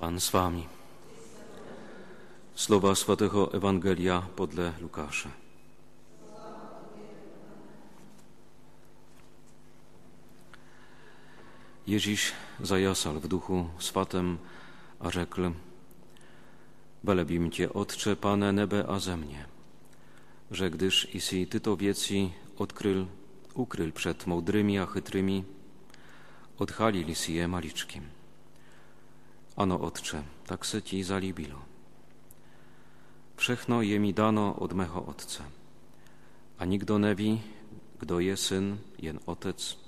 Pan z wami. Słowa Świętego Ewangelia podle Lukasza. Ježíš zajasal w duchu swatem, a rzekł Belebim Cię, Otcze, Pane nebe a ze mnie, że gdyż isi Ty to wieci odkryl, ukryl przed mądrymi a chytrymi, odhalili si je maliczkim. Ano, Otcze, tak se Ci zalibilo. Wszechno je mi dano od mego Otca, a nikdo neví, kdo je syn, jen Otec,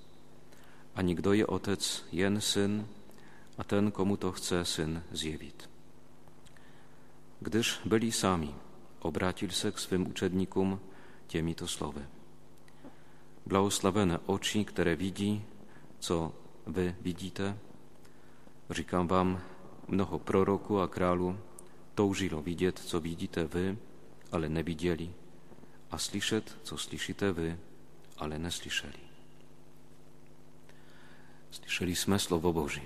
ani kdo je Otec, jen syn, a ten, komu to chce syn zjewit. Gdyż byli sami, obratil se k swym uczednikom těmi to słowy. Błogosławione oczy, które widzi, co wy widzite. Říkám wam, mnoho proroku a králu toužilo vidět, co vidíte vy, ale neviděli, a slyšet, co slyšíte vy, ale neslyšeli. Slyšeli jsme slovo Boží.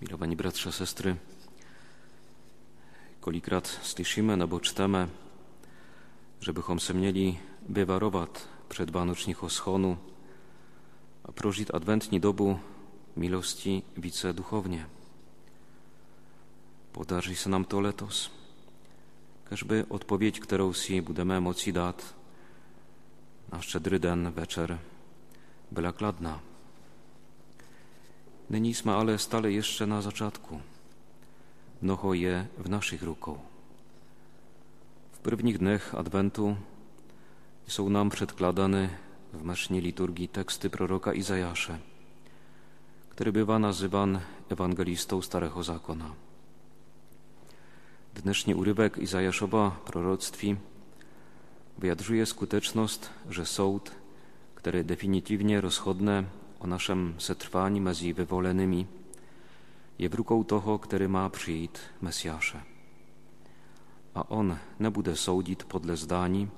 Milowani bratrze, sestry, kolikrát slyšíme nebo čteme, že bychom se měli vyvarovat před vánočního schonu a prožít adventní dobu milosti více duchownie. Podarzy se nam to letos. Każby odpowiedź, którą si budeme moci dát na szczedry den, večer, byla kladná. Nyní jsme ale stále jeszcze na zaczątku. Mnoho je w naszych rukou. W prvních dnech Adwentu są nam przedkładane w masznie liturgii teksty proroka Izajasze, który bywa nazywany ewangelistą Starego Zakona. Dnešní urywek Izajaszowa proroctwi wyjadrzuje skuteczność, że sąd, który definitywnie rozchodne o naszym setrwaniu mezi wywolonymi, je w rukou toho, który ma przyjść Mesjasze. A on nie bude soudit podle zdání,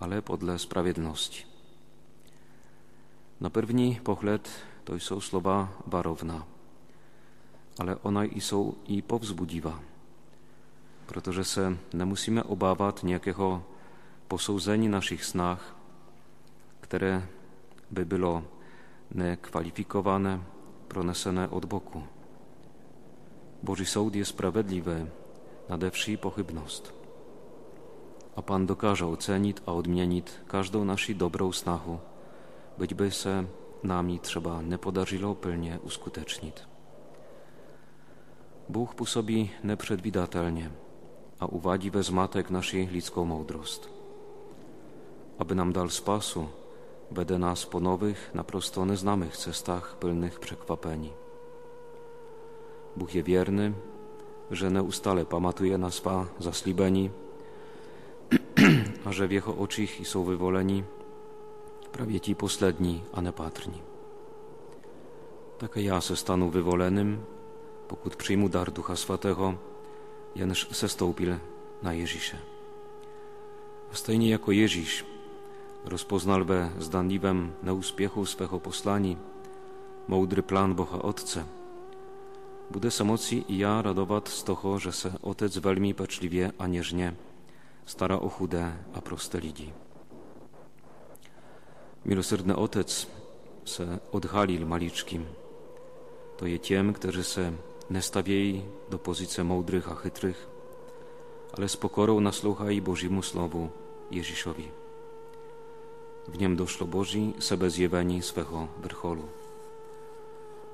ale podle sprawiedlności. Na první pohled to jsou slova barowna, ale ona są i powzbudziwa, protože se nemusíme obávat nějakého posouzení naszych snach, które by było nekwalifikowane, pronesene od boku. Boży sąd jest sprawiedliwy nade wsi pochybność. A Pan dokaże ocenić a odmienić każdą naszą dobrą snachu, być by se nami trzeba nie podarzyło pilnie uskutecznić. Bóg působí nepředvídatelně a uvádí ve zmatek naši lidskou moudrost. Aby nam dal spasu, vede nás po nowych, naprosto neznanych cestach pełnych przekwapeni. Bóg je wierny, że neustale pamatuje na swa zaslíbení, a że w Jeho oczích są wywoleni prawie ci poslední a nepatrní. Také já se stanu vyvoleným, pokud přijmu dar Ducha Svatého, jenž se stoupil na Ježíše. A stejně jako Ježíš rozpoznal ve zdanliwym neúspěchu svého poslání moudry plán Boha Otce, bude se moci i já radovat z toho, že se Otec velmi pečlivě a něžně stará o chudé a prosté lidi. Milosrdny Otec se odhalil maliczkim. To je tiem, którzy se nie do pozycji mądrych a chytrych, ale z pokorą nasłuchali Bożiemu Słowu Jezisowi. W niem doszło Boży sebe zjeweni swego vrcholu.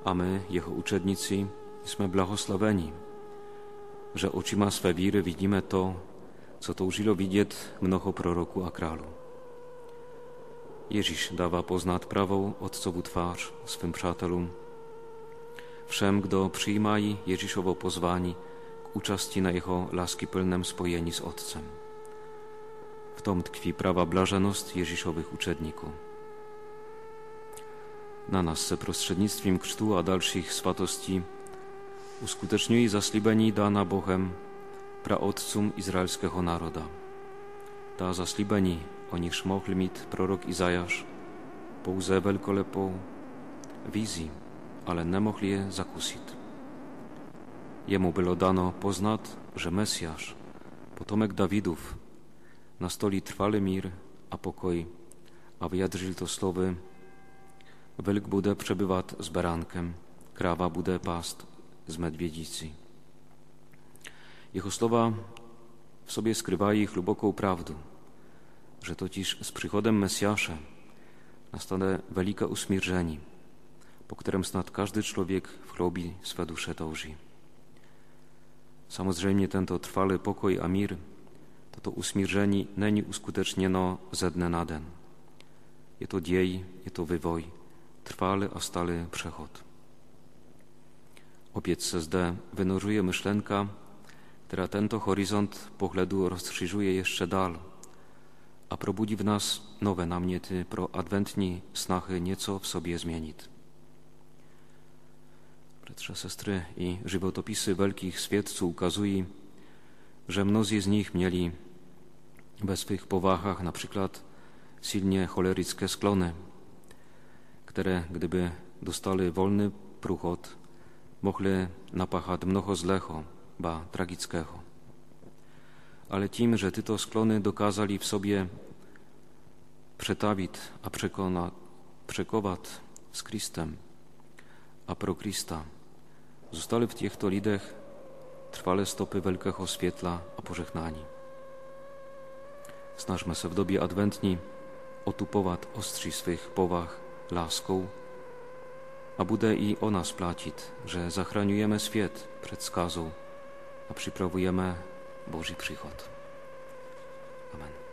A my, Jeho uczednicy, jsme blahoslaveni, że očima swe víry widzimy to, co toužilo widzieć mnoho proroku a králu. Ježíš dává poznat pravou Otcovu tvář swym přátelům. Všem, kdo přijímají Ježíšovo pozvání k účasti na jeho láskyplném spojení z Otcem. W tom tkwi prawa blażenost Ježíšových uczedników. Na nas se prostřednictvím krztu a dalszych swatosti uskuteczniuje zaslíbení dána Bohem praotcům izraelského národa. Ta zaslíbení, o nichž mohl mít prorok Izajasz, pouze velkolepou wizji, ale nemohl je zakusit. Jemu było dano poznat, że Mesjasz, potomek Dawidów, nastoli trwały mir a pokoj, a wyjadrzył to słowy Wilk bude przebywać z barankiem, krawa bude past z medwiedzicy. Jego słowa w sobie skrywają głęboką prawdę, że totiż z przychodem Mesjasza nastane wielkie usmierzenie, po którym snad każdy człowiek w chlobi swe dusze dąży. Samozřejmě tento trwały pokoj a mir, toto usmíření není uskutecznieno ze dne na den. Je to dziej, je to wywoj, trwały a stały przechod. Opiec se zde wynożuje myślenka, która tento horyzont pohledu rozszerzuje jeszcze dal, a probudzi w nas nowe namniety pro adwentni snachy nieco w sobie zmienić. Bratrze, sestry i żywotopisy wielkich świadców ukazują, że mnozy z nich mieli we swych powachach na przykład silnie choleryckie sklony, które gdyby dostali wolny pruchot, mogli napachać mnoho zlecho, ba tragickiego. Ale tym, że tyto sklony dokazali w sobie przetawić, a przekona, przekować z Chrystem, a pro Krista, zostali w těchto lidech trwale stopy wielkiego świetla a pożegnani. Snażmy się w dobie adwentni otupować ostrzy swych powach laską, a bude i o nas platit, že zachraňujeme svět před skazou a připravujeme Boží příchod. Amen.